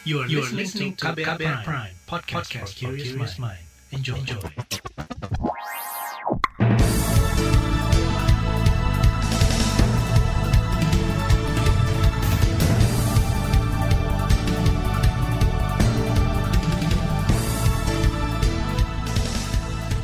You are, you are listening to KBR, KBR Prime, Prime podcast, podcast for curious mind. Enjoy. Enjoy.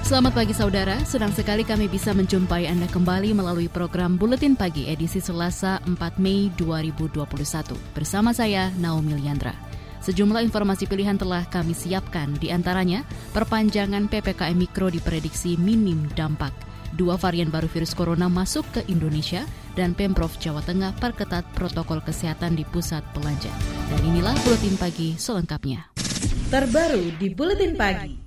Selamat pagi saudara, senang sekali kami bisa menjumpai Anda kembali melalui program Buletin Pagi edisi Selasa 4 Mei 2021. Bersama saya, Naomi Liandra. Sejumlah informasi pilihan telah kami siapkan, di antaranya perpanjangan PPKM Mikro diprediksi minim dampak. Dua varian baru virus corona masuk ke Indonesia dan Pemprov Jawa Tengah perketat protokol kesehatan di pusat belanja. Dan inilah Buletin Pagi selengkapnya. Terbaru di Buletin Pagi.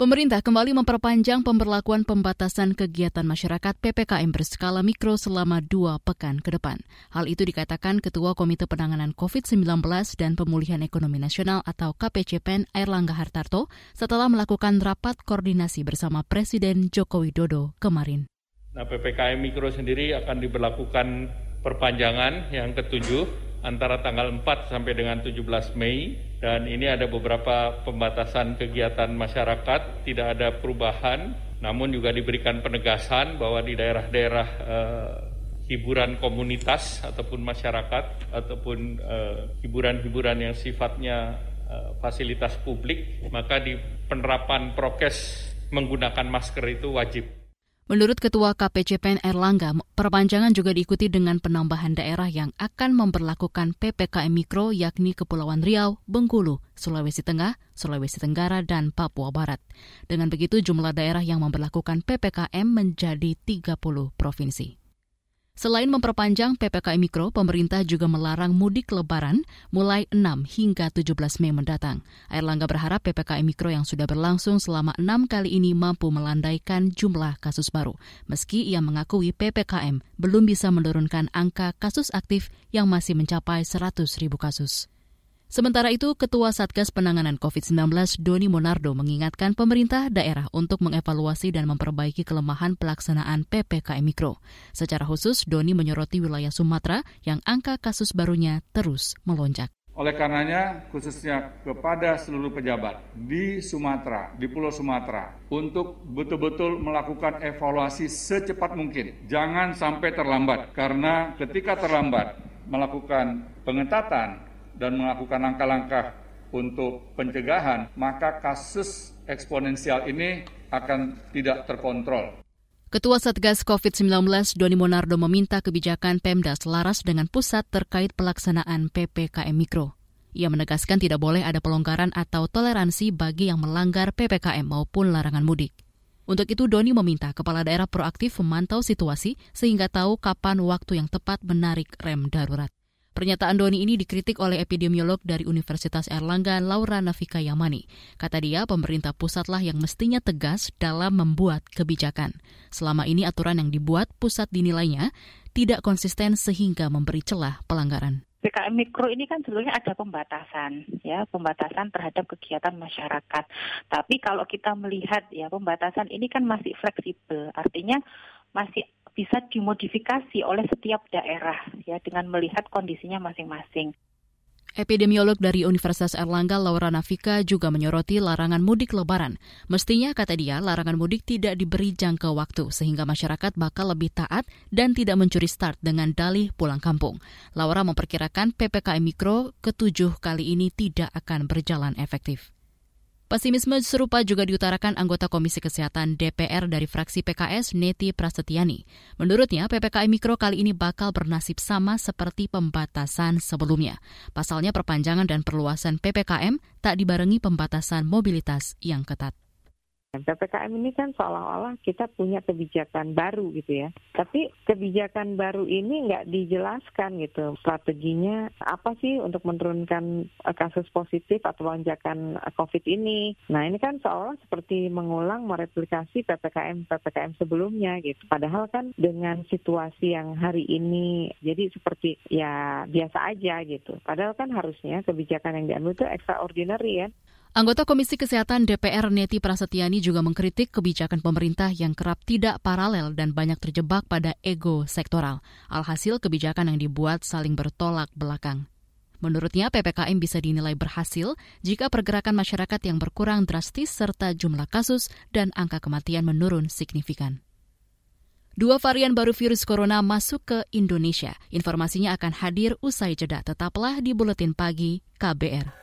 Pemerintah kembali memperpanjang pemberlakuan pembatasan kegiatan masyarakat PPKM berskala mikro selama dua pekan ke depan. Hal itu dikatakan Ketua Komite Penanganan COVID-19 dan Pemulihan Ekonomi Nasional atau KPCPEN Airlangga Hartarto setelah melakukan rapat koordinasi bersama Presiden Joko Widodo kemarin. Nah, PPKM mikro sendiri akan diberlakukan perpanjangan yang ketujuh antara tanggal 4 sampai dengan 17 Mei dan ini ada beberapa pembatasan kegiatan masyarakat, tidak ada perubahan, namun juga diberikan penegasan bahwa di daerah-daerah eh, hiburan komunitas ataupun masyarakat ataupun eh, hiburan-hiburan yang sifatnya eh, fasilitas publik, maka di penerapan prokes menggunakan masker itu wajib. Menurut Ketua KPCPN Erlangga, perpanjangan juga diikuti dengan penambahan daerah yang akan memperlakukan PPKM Mikro yakni Kepulauan Riau, Bengkulu, Sulawesi Tengah, Sulawesi Tenggara, dan Papua Barat. Dengan begitu jumlah daerah yang memperlakukan PPKM menjadi 30 provinsi. Selain memperpanjang PPKM Mikro, pemerintah juga melarang mudik lebaran mulai 6 hingga 17 Mei mendatang. Air Langga berharap PPKM Mikro yang sudah berlangsung selama enam kali ini mampu melandaikan jumlah kasus baru. Meski ia mengakui PPKM belum bisa menurunkan angka kasus aktif yang masih mencapai 100 ribu kasus. Sementara itu, Ketua Satgas Penanganan COVID-19 Doni Monardo mengingatkan pemerintah daerah untuk mengevaluasi dan memperbaiki kelemahan pelaksanaan PPKM Mikro. Secara khusus, Doni menyoroti wilayah Sumatera yang angka kasus barunya terus melonjak. Oleh karenanya, khususnya kepada seluruh pejabat di Sumatera, di Pulau Sumatera, untuk betul-betul melakukan evaluasi secepat mungkin. Jangan sampai terlambat, karena ketika terlambat melakukan pengetatan, dan melakukan langkah-langkah untuk pencegahan, maka kasus eksponensial ini akan tidak terkontrol. Ketua Satgas COVID-19 Doni Monardo meminta kebijakan Pemda selaras dengan pusat terkait pelaksanaan PPKM Mikro. Ia menegaskan tidak boleh ada pelonggaran atau toleransi bagi yang melanggar PPKM maupun larangan mudik. Untuk itu, Doni meminta kepala daerah proaktif memantau situasi sehingga tahu kapan waktu yang tepat menarik rem darurat. Pernyataan Doni ini dikritik oleh epidemiolog dari Universitas Erlangga, Laura Nafika Yamani. Kata dia, pemerintah pusatlah yang mestinya tegas dalam membuat kebijakan. Selama ini aturan yang dibuat pusat dinilainya tidak konsisten sehingga memberi celah pelanggaran. PKM Mikro ini kan sebetulnya ada pembatasan, ya pembatasan terhadap kegiatan masyarakat. Tapi kalau kita melihat ya pembatasan ini kan masih fleksibel, artinya masih bisa dimodifikasi oleh setiap daerah ya dengan melihat kondisinya masing-masing. Epidemiolog dari Universitas Erlangga Laura Nafika juga menyoroti larangan mudik lebaran. Mestinya, kata dia, larangan mudik tidak diberi jangka waktu sehingga masyarakat bakal lebih taat dan tidak mencuri start dengan dalih pulang kampung. Laura memperkirakan PPKM Mikro ketujuh kali ini tidak akan berjalan efektif. Pesimisme serupa juga diutarakan anggota Komisi Kesehatan DPR dari fraksi PKS, Neti Prasetyani. Menurutnya, PPKM Mikro kali ini bakal bernasib sama seperti pembatasan sebelumnya. Pasalnya perpanjangan dan perluasan PPKM tak dibarengi pembatasan mobilitas yang ketat. PPKM ini kan seolah-olah kita punya kebijakan baru gitu ya. Tapi kebijakan baru ini nggak dijelaskan gitu strateginya apa sih untuk menurunkan eh, kasus positif atau lonjakan eh, COVID ini. Nah ini kan seolah seperti mengulang mereplikasi PPKM PPKM sebelumnya gitu. Padahal kan dengan situasi yang hari ini jadi seperti ya biasa aja gitu. Padahal kan harusnya kebijakan yang diambil itu extraordinary ya. Anggota Komisi Kesehatan DPR Neti Prasetyani juga mengkritik kebijakan pemerintah yang kerap tidak paralel dan banyak terjebak pada ego sektoral. Alhasil kebijakan yang dibuat saling bertolak belakang. Menurutnya, PPKM bisa dinilai berhasil jika pergerakan masyarakat yang berkurang drastis serta jumlah kasus dan angka kematian menurun signifikan. Dua varian baru virus corona masuk ke Indonesia. Informasinya akan hadir usai jeda. Tetaplah di Buletin Pagi KBR.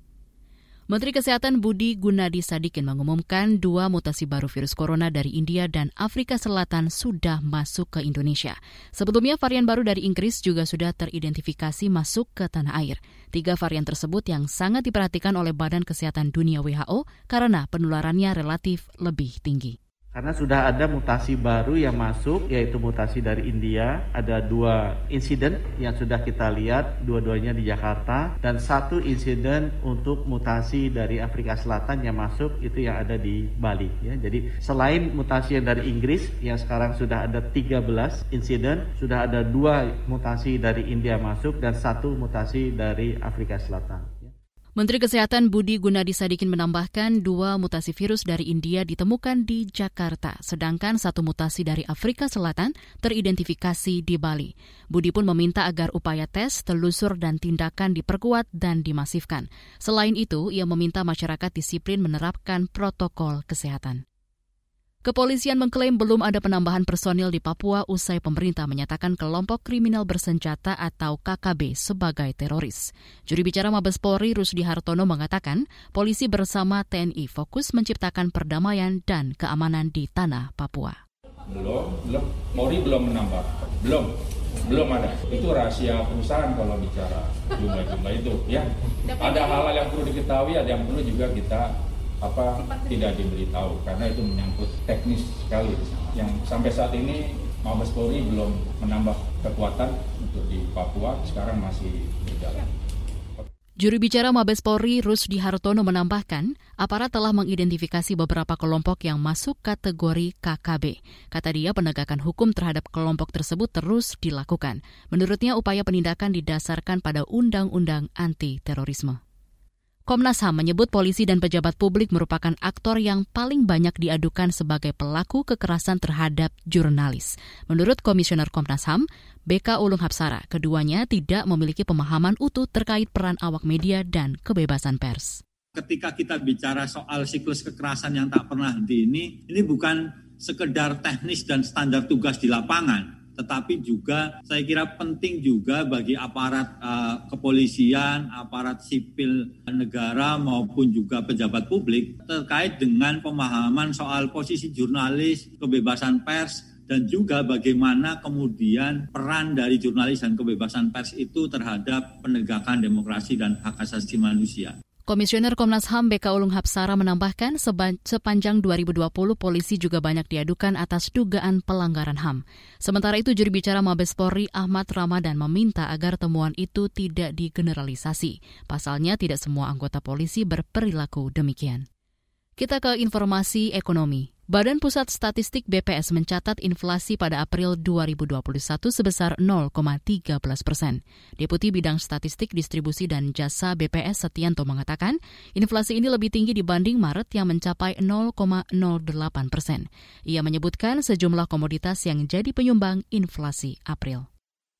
Menteri Kesehatan Budi Gunadi Sadikin mengumumkan dua mutasi baru virus corona dari India dan Afrika Selatan sudah masuk ke Indonesia. Sebelumnya varian baru dari Inggris juga sudah teridentifikasi masuk ke tanah air. Tiga varian tersebut yang sangat diperhatikan oleh Badan Kesehatan Dunia WHO karena penularannya relatif lebih tinggi. Karena sudah ada mutasi baru yang masuk, yaitu mutasi dari India. Ada dua insiden yang sudah kita lihat, dua-duanya di Jakarta. Dan satu insiden untuk mutasi dari Afrika Selatan yang masuk, itu yang ada di Bali. Ya. Jadi selain mutasi yang dari Inggris, yang sekarang sudah ada 13 insiden, sudah ada dua mutasi dari India masuk, dan satu mutasi dari Afrika Selatan. Menteri Kesehatan Budi Gunadi Sadikin menambahkan dua mutasi virus dari India ditemukan di Jakarta, sedangkan satu mutasi dari Afrika Selatan teridentifikasi di Bali. Budi pun meminta agar upaya tes, telusur, dan tindakan diperkuat dan dimasifkan. Selain itu, ia meminta masyarakat disiplin menerapkan protokol kesehatan. Kepolisian mengklaim belum ada penambahan personil di Papua usai pemerintah menyatakan kelompok kriminal bersenjata atau KKB sebagai teroris. Juri bicara Mabes Polri Rusdi Hartono mengatakan polisi bersama TNI fokus menciptakan perdamaian dan keamanan di tanah Papua. Belum, belum. Polri belum menambah. Belum. Belum ada. Itu rahasia perusahaan kalau bicara jumlah-jumlah itu. Ya, ada hal-hal yang perlu diketahui, ada yang perlu juga kita apa tidak diberitahu karena itu menyangkut teknis sekali yang sampai saat ini Mabes Polri belum menambah kekuatan untuk di Papua sekarang masih berjalan. Juru bicara Mabes Polri Rusdi Hartono menambahkan, aparat telah mengidentifikasi beberapa kelompok yang masuk kategori KKB. Kata dia, penegakan hukum terhadap kelompok tersebut terus dilakukan. Menurutnya, upaya penindakan didasarkan pada Undang-Undang Anti-Terorisme. Komnas HAM menyebut polisi dan pejabat publik merupakan aktor yang paling banyak diadukan sebagai pelaku kekerasan terhadap jurnalis. Menurut Komisioner Komnas HAM, BK Ulung Hapsara, keduanya tidak memiliki pemahaman utuh terkait peran awak media dan kebebasan pers. Ketika kita bicara soal siklus kekerasan yang tak pernah henti ini, ini bukan sekedar teknis dan standar tugas di lapangan, tetapi juga saya kira penting juga bagi aparat uh, kepolisian, aparat sipil negara maupun juga pejabat publik terkait dengan pemahaman soal posisi jurnalis, kebebasan pers dan juga bagaimana kemudian peran dari jurnalis dan kebebasan pers itu terhadap penegakan demokrasi dan hak asasi manusia. Komisioner Komnas HAM BK Ulung Hapsara menambahkan sepanjang 2020 polisi juga banyak diadukan atas dugaan pelanggaran HAM. Sementara itu juri bicara Mabes Polri Ahmad Ramadan meminta agar temuan itu tidak digeneralisasi. Pasalnya tidak semua anggota polisi berperilaku demikian. Kita ke informasi ekonomi. Badan Pusat Statistik BPS mencatat inflasi pada April 2021 sebesar 0,13 persen. Deputi Bidang Statistik Distribusi dan Jasa BPS Setianto mengatakan, inflasi ini lebih tinggi dibanding Maret yang mencapai 0,08 persen. Ia menyebutkan sejumlah komoditas yang jadi penyumbang inflasi April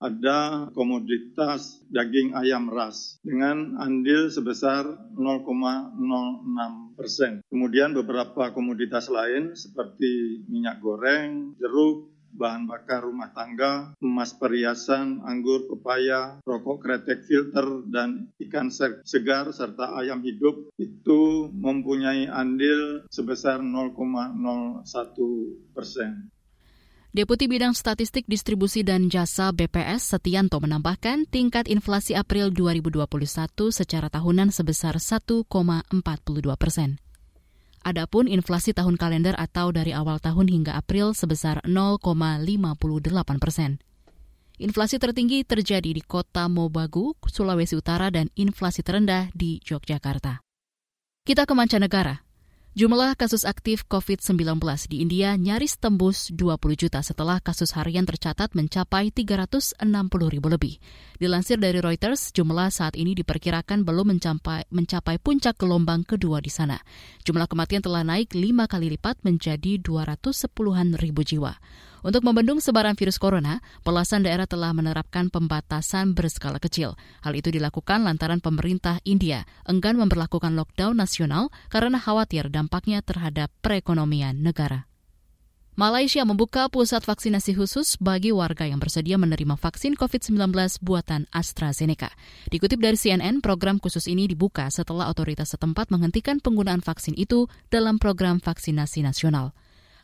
ada komoditas daging ayam ras dengan andil sebesar 0,06 persen. Kemudian beberapa komoditas lain seperti minyak goreng, jeruk, bahan bakar rumah tangga, emas perhiasan, anggur, pepaya, rokok kretek filter, dan ikan segar serta ayam hidup itu mempunyai andil sebesar 0,01 persen. Deputi Bidang Statistik Distribusi dan Jasa BPS Setianto menambahkan tingkat inflasi April 2021 secara tahunan sebesar 1,42 persen. Adapun inflasi tahun kalender atau dari awal tahun hingga April sebesar 0,58 persen. Inflasi tertinggi terjadi di kota Mobagu, Sulawesi Utara dan inflasi terendah di Yogyakarta. Kita ke mancanegara. Jumlah kasus aktif COVID-19 di India nyaris tembus 20 juta setelah kasus harian tercatat mencapai 360 ribu lebih. Dilansir dari Reuters, jumlah saat ini diperkirakan belum mencapai, mencapai puncak gelombang kedua di sana. Jumlah kematian telah naik lima kali lipat menjadi 210-an ribu jiwa. Untuk membendung sebaran virus corona, belasan daerah telah menerapkan pembatasan berskala kecil. Hal itu dilakukan lantaran pemerintah India enggan memperlakukan lockdown nasional karena khawatir dampaknya terhadap perekonomian negara. Malaysia membuka pusat vaksinasi khusus bagi warga yang bersedia menerima vaksin COVID-19 buatan AstraZeneca. Dikutip dari CNN, program khusus ini dibuka setelah otoritas setempat menghentikan penggunaan vaksin itu dalam program vaksinasi nasional.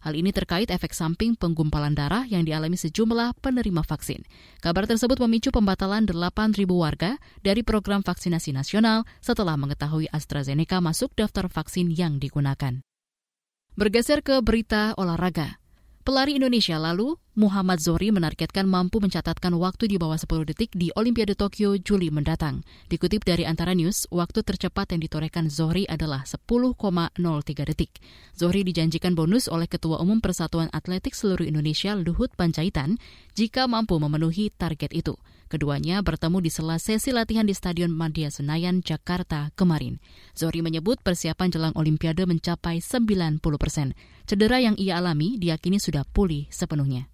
Hal ini terkait efek samping penggumpalan darah yang dialami sejumlah penerima vaksin. Kabar tersebut memicu pembatalan 8.000 warga dari program vaksinasi nasional setelah mengetahui AstraZeneca masuk daftar vaksin yang digunakan. Bergeser ke berita olahraga. Pelari Indonesia lalu, Muhammad Zohri menargetkan mampu mencatatkan waktu di bawah 10 detik di Olimpiade Tokyo Juli mendatang. Dikutip dari Antara News, waktu tercepat yang ditorehkan Zohri adalah 10,03 detik. Zohri dijanjikan bonus oleh Ketua Umum Persatuan Atletik Seluruh Indonesia Luhut Panjaitan jika mampu memenuhi target itu. Keduanya bertemu di sela sesi latihan di Stadion Madia Senayan, Jakarta kemarin. Zohri menyebut persiapan jelang Olimpiade mencapai 90 persen. Cedera yang ia alami diyakini sudah pulih sepenuhnya.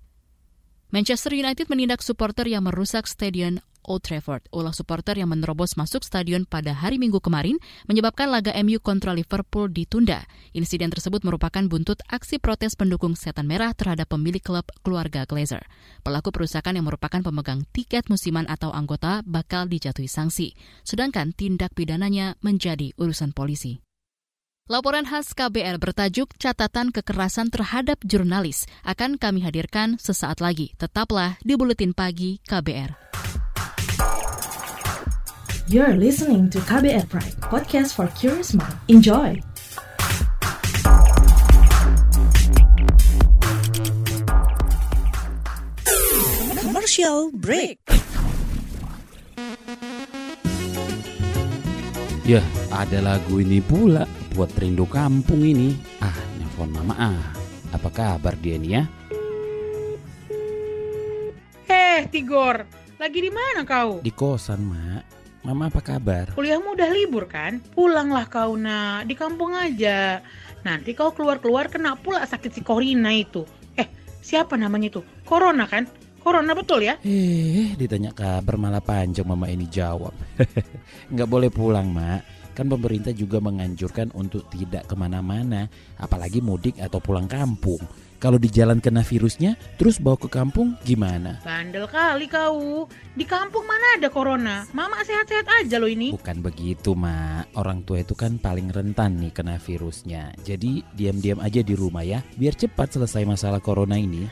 Manchester United menindak supporter yang merusak stadion Old Trafford. Ulah supporter yang menerobos masuk stadion pada hari Minggu kemarin menyebabkan laga MU kontra Liverpool ditunda. Insiden tersebut merupakan buntut aksi protes pendukung setan merah terhadap pemilik klub keluarga Glazer. Pelaku perusakan yang merupakan pemegang tiket musiman atau anggota bakal dijatuhi sanksi, sedangkan tindak pidananya menjadi urusan polisi. Laporan khas KBR bertajuk Catatan Kekerasan Terhadap Jurnalis akan kami hadirkan sesaat lagi. Tetaplah di Buletin Pagi KBR. You're listening to KBR Pride, podcast for curious mind. Enjoy! Commercial break. Ya, ada lagu ini pula buat rindu kampung ini. Ah, nelfon mama ah. Apa kabar dia nih ya? Eh, Tigor, lagi di mana kau? Di kosan, Mak. Mama apa kabar? Kuliahmu udah libur kan? Pulanglah kau nak, di kampung aja. Nanti kau keluar-keluar kena pula sakit si Corina itu. Eh, siapa namanya itu? Corona kan? Corona betul ya? Eh, ditanya kabar malah panjang mama ini jawab. Nggak boleh pulang, Mak. Kan pemerintah juga menganjurkan untuk tidak ke mana-mana, apalagi mudik atau pulang kampung. Kalau di jalan kena virusnya, terus bawa ke kampung gimana? Bandel kali kau. Di kampung mana ada corona? Mama sehat-sehat aja loh ini. Bukan begitu, Mak. Orang tua itu kan paling rentan nih kena virusnya. Jadi diam-diam aja di rumah ya, biar cepat selesai masalah corona ini.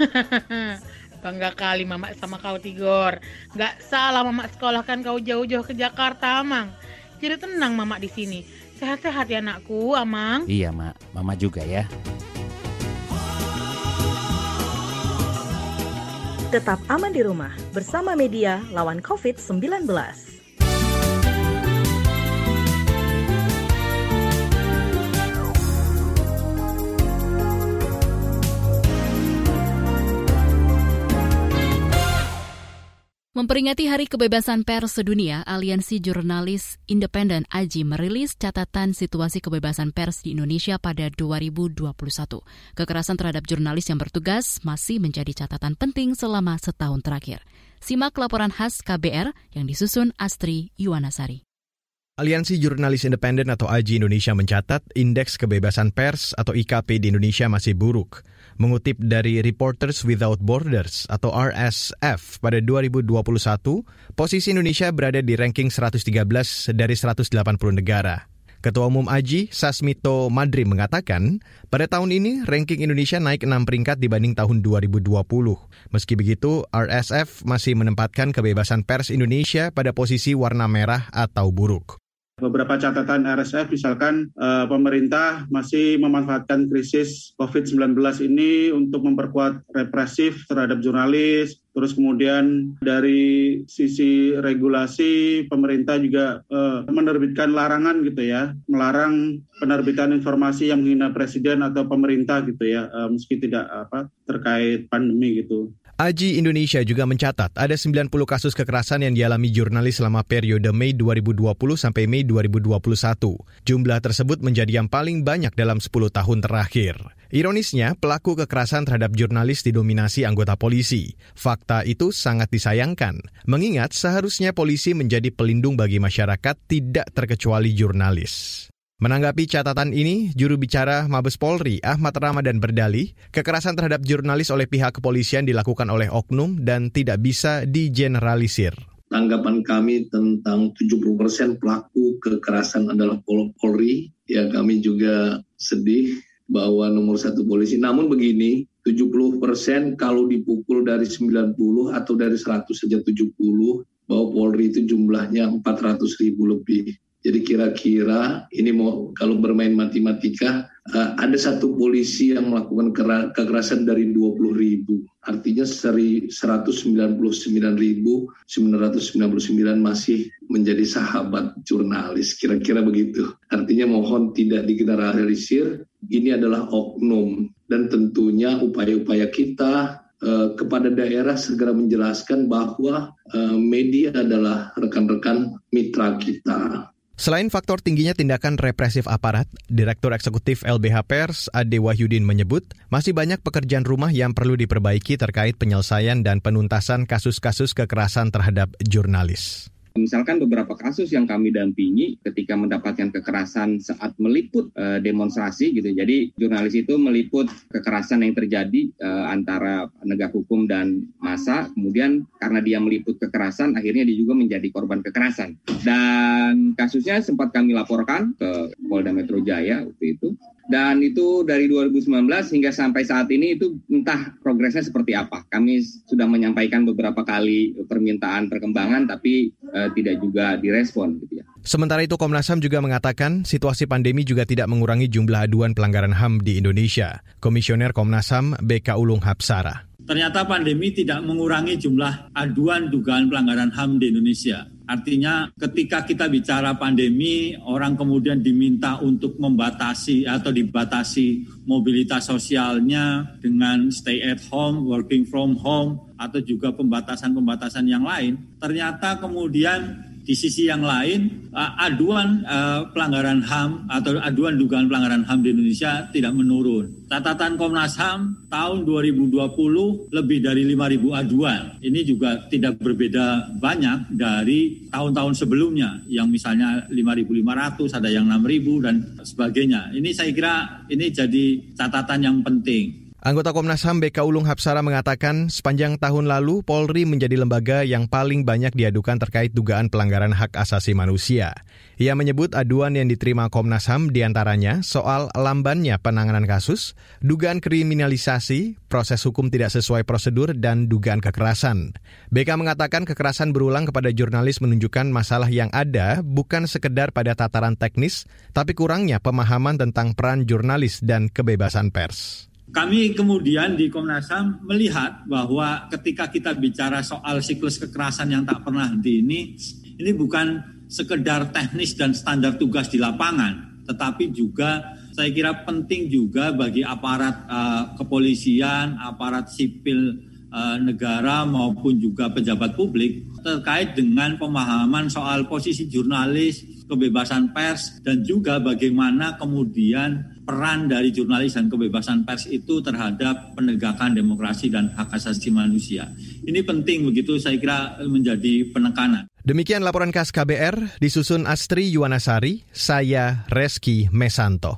Bangga kali Mama sama kau Tigor. Gak salah Mama sekolahkan kau jauh-jauh ke Jakarta, Amang. Jadi tenang Mama di sini. Sehat-sehat ya anakku, Amang. Iya, Mak. Mama juga ya. Tetap aman di rumah bersama media lawan COVID-19. Memperingati Hari Kebebasan Pers Sedunia, Aliansi Jurnalis Independen AJI merilis catatan situasi kebebasan pers di Indonesia pada 2021. Kekerasan terhadap jurnalis yang bertugas masih menjadi catatan penting selama setahun terakhir. Simak laporan khas KBR yang disusun Astri Yuwanasari. Aliansi Jurnalis Independen atau AJI Indonesia mencatat indeks kebebasan pers atau IKP di Indonesia masih buruk. Mengutip dari Reporters Without Borders atau RSF pada 2021, posisi Indonesia berada di ranking 113 dari 180 negara. Ketua Umum AJI, Sasmito Madri mengatakan, pada tahun ini ranking Indonesia naik 6 peringkat dibanding tahun 2020. Meski begitu, RSF masih menempatkan kebebasan pers Indonesia pada posisi warna merah atau buruk. Beberapa catatan RSF misalkan eh, pemerintah masih memanfaatkan krisis COVID-19 ini untuk memperkuat represif terhadap jurnalis, Terus kemudian dari sisi regulasi pemerintah juga uh, menerbitkan larangan gitu ya, melarang penerbitan informasi yang menghina presiden atau pemerintah gitu ya, uh, meski tidak apa terkait pandemi gitu. Aji Indonesia juga mencatat ada 90 kasus kekerasan yang dialami jurnalis selama periode Mei 2020 sampai Mei 2021. Jumlah tersebut menjadi yang paling banyak dalam 10 tahun terakhir. Ironisnya, pelaku kekerasan terhadap jurnalis didominasi anggota polisi. Fakta itu sangat disayangkan, mengingat seharusnya polisi menjadi pelindung bagi masyarakat tidak terkecuali jurnalis. Menanggapi catatan ini, juru bicara Mabes Polri Ahmad Ramadan berdalih, kekerasan terhadap jurnalis oleh pihak kepolisian dilakukan oleh oknum dan tidak bisa digeneralisir. Tanggapan kami tentang 70% pelaku kekerasan adalah Polri, ya kami juga sedih bahwa nomor satu polisi. Namun begini, 70% kalau dipukul dari 90 atau dari 100 saja 70, bahwa Polri itu jumlahnya 400 ribu lebih. Jadi kira-kira ini mau kalau bermain matematika uh, ada satu polisi yang melakukan kekerasan dari 20 ribu. Artinya 199.999 masih menjadi sahabat jurnalis. Kira-kira begitu. Artinya mohon tidak digeneralisir. Ini adalah oknum. Dan tentunya upaya-upaya kita uh, kepada daerah segera menjelaskan bahwa uh, media adalah rekan-rekan mitra kita Selain faktor tingginya tindakan represif aparat, Direktur Eksekutif LBH Pers Ade Wahyudin menyebut masih banyak pekerjaan rumah yang perlu diperbaiki terkait penyelesaian dan penuntasan kasus-kasus kekerasan terhadap jurnalis. Misalkan beberapa kasus yang kami dampingi ketika mendapatkan kekerasan saat meliput e, demonstrasi gitu. Jadi jurnalis itu meliput kekerasan yang terjadi e, antara penegak hukum dan massa. Kemudian karena dia meliput kekerasan, akhirnya dia juga menjadi korban kekerasan. Dan kasusnya sempat kami laporkan ke Polda Metro Jaya waktu itu dan itu dari 2019 hingga sampai saat ini itu entah progresnya seperti apa. Kami sudah menyampaikan beberapa kali permintaan perkembangan tapi uh, tidak juga direspon gitu ya. Sementara itu Komnas HAM juga mengatakan situasi pandemi juga tidak mengurangi jumlah aduan pelanggaran HAM di Indonesia. Komisioner Komnas HAM BK Ulung Hapsara. Ternyata pandemi tidak mengurangi jumlah aduan dugaan pelanggaran HAM di Indonesia. Artinya ketika kita bicara pandemi, orang kemudian diminta untuk membatasi atau dibatasi mobilitas sosialnya dengan stay at home, working from home, atau juga pembatasan-pembatasan yang lain. Ternyata kemudian di sisi yang lain, aduan pelanggaran HAM atau aduan dugaan pelanggaran HAM di Indonesia tidak menurun. Catatan Komnas HAM tahun 2020 lebih dari 5.000 aduan. Ini juga tidak berbeda banyak dari tahun-tahun sebelumnya yang misalnya 5.500, ada yang 6.000 dan sebagainya. Ini saya kira ini jadi catatan yang penting. Anggota Komnas HAM BK Ulung Hapsara mengatakan sepanjang tahun lalu Polri menjadi lembaga yang paling banyak diadukan terkait dugaan pelanggaran hak asasi manusia. Ia menyebut aduan yang diterima Komnas HAM di antaranya soal lambannya penanganan kasus, dugaan kriminalisasi, proses hukum tidak sesuai prosedur, dan dugaan kekerasan. BK mengatakan kekerasan berulang kepada jurnalis menunjukkan masalah yang ada bukan sekedar pada tataran teknis, tapi kurangnya pemahaman tentang peran jurnalis dan kebebasan pers. Kami kemudian di Komnas HAM melihat bahwa ketika kita bicara soal siklus kekerasan yang tak pernah henti ini, ini bukan sekedar teknis dan standar tugas di lapangan, tetapi juga saya kira penting juga bagi aparat uh, kepolisian, aparat sipil uh, negara maupun juga pejabat publik terkait dengan pemahaman soal posisi jurnalis, kebebasan pers, dan juga bagaimana kemudian peran dari jurnalis dan kebebasan pers itu terhadap penegakan demokrasi dan hak asasi manusia. Ini penting begitu saya kira menjadi penekanan. Demikian laporan khas KBR disusun Astri Yuwanasari, saya Reski Mesanto.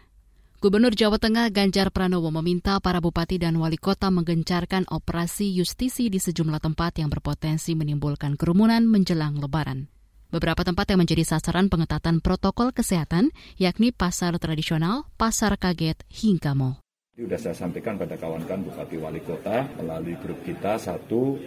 Gubernur Jawa Tengah Ganjar Pranowo meminta para bupati dan wali kota menggencarkan operasi justisi di sejumlah tempat yang berpotensi menimbulkan kerumunan menjelang Lebaran. Beberapa tempat yang menjadi sasaran pengetatan protokol kesehatan, yakni pasar tradisional, pasar kaget, hingga mal. Sudah saya sampaikan pada kawan-kawan Bupati Wali Kota melalui grup kita satu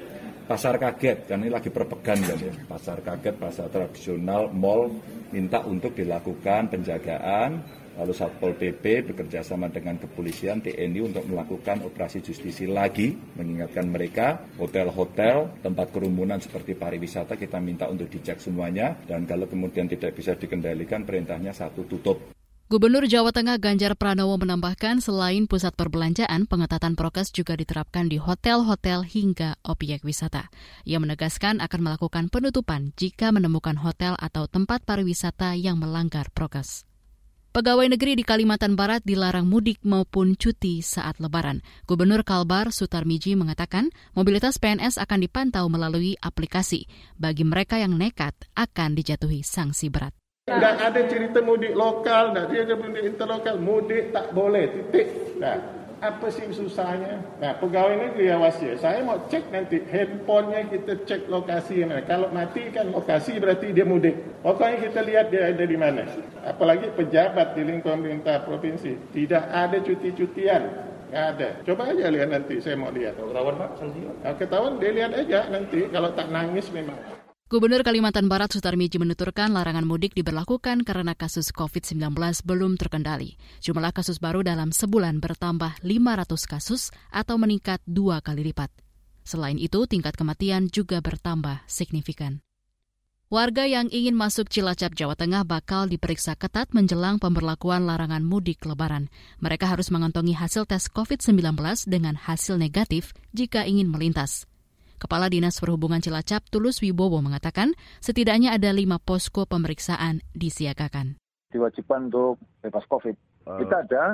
pasar kaget kan ini lagi perpegan kan ya pasar kaget pasar tradisional mall minta untuk dilakukan penjagaan lalu Satpol PP bekerja sama dengan kepolisian TNI untuk melakukan operasi justisi lagi, mengingatkan mereka, hotel-hotel, tempat kerumunan seperti pariwisata kita minta untuk dicek semuanya, dan kalau kemudian tidak bisa dikendalikan, perintahnya satu tutup. Gubernur Jawa Tengah Ganjar Pranowo menambahkan selain pusat perbelanjaan, pengetatan prokes juga diterapkan di hotel-hotel hingga objek wisata. Ia menegaskan akan melakukan penutupan jika menemukan hotel atau tempat pariwisata yang melanggar prokes. Pegawai negeri di Kalimantan Barat dilarang mudik maupun cuti saat lebaran. Gubernur Kalbar Sutarmiji mengatakan mobilitas PNS akan dipantau melalui aplikasi. Bagi mereka yang nekat akan dijatuhi sanksi berat. Tidak ada cerita mudik lokal, tidak ada mudik interlokal, mudik tak boleh, titik. Nah, apa sih susahnya? Nah, pegawai negeri awas ya. Saya mau cek nanti handphonenya kita cek lokasi mana. Kalau mati kan lokasi berarti dia mudik. Pokoknya kita lihat dia ada di mana. Apalagi pejabat di lingkungan pemerintah provinsi. Tidak ada cuti-cutian. Nggak ada. Coba aja lihat nanti, saya mau lihat. Ketahuan Pak, sanksi Nah, ketahuan, dia lihat aja nanti. Kalau tak nangis memang. Gubernur Kalimantan Barat Sutarmiji menuturkan larangan mudik diberlakukan karena kasus COVID-19 belum terkendali. Jumlah kasus baru dalam sebulan bertambah 500 kasus atau meningkat dua kali lipat. Selain itu, tingkat kematian juga bertambah signifikan. Warga yang ingin masuk Cilacap, Jawa Tengah bakal diperiksa ketat menjelang pemberlakuan larangan mudik lebaran. Mereka harus mengantongi hasil tes COVID-19 dengan hasil negatif jika ingin melintas. Kepala Dinas Perhubungan Cilacap Tulus Wibowo mengatakan setidaknya ada lima posko pemeriksaan disiagakan. Diwajibkan untuk bebas COVID. Uh. Kita ada,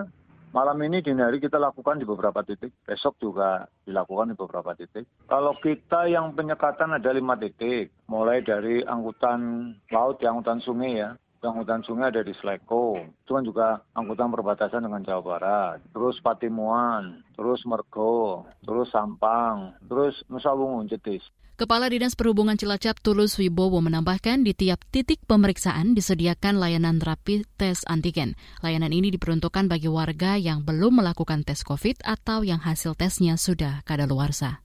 malam ini dini hari kita lakukan di beberapa titik, besok juga dilakukan di beberapa titik. Kalau kita yang penyekatan ada lima titik, mulai dari angkutan laut, ya, angkutan sungai ya, angkutan sungai ada di Sleko, itu kan juga angkutan perbatasan dengan Jawa Barat, terus Patimuan, terus Mergo, terus Sampang, terus Nusa Wungu, Jetis. Kepala Dinas Perhubungan Cilacap Tulus Wibowo menambahkan di tiap titik pemeriksaan disediakan layanan rapid tes antigen. Layanan ini diperuntukkan bagi warga yang belum melakukan tes COVID atau yang hasil tesnya sudah kadaluarsa.